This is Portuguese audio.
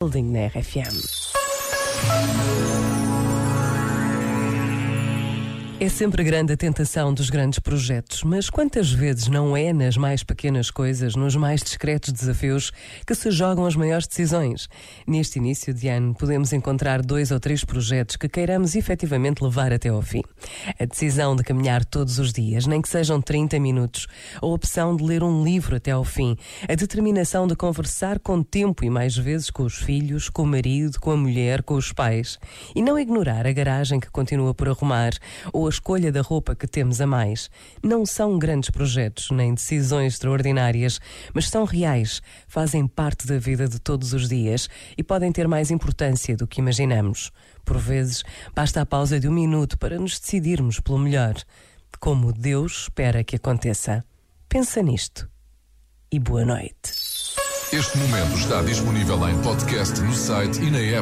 building their FM. É sempre grande a tentação dos grandes projetos, mas quantas vezes não é nas mais pequenas coisas, nos mais discretos desafios, que se jogam as maiores decisões? Neste início de ano, podemos encontrar dois ou três projetos que queiramos efetivamente levar até ao fim. A decisão de caminhar todos os dias, nem que sejam 30 minutos, a opção de ler um livro até ao fim, a determinação de conversar com tempo e mais vezes com os filhos, com o marido, com a mulher, com os pais, e não ignorar a garagem que continua por arrumar ou a escolha da roupa que temos a mais. Não são grandes projetos nem decisões extraordinárias, mas são reais, fazem parte da vida de todos os dias e podem ter mais importância do que imaginamos. Por vezes, basta a pausa de um minuto para nos decidirmos pelo melhor, como Deus espera que aconteça. Pensa nisto. E boa noite. Este momento está disponível em podcast no site e na app.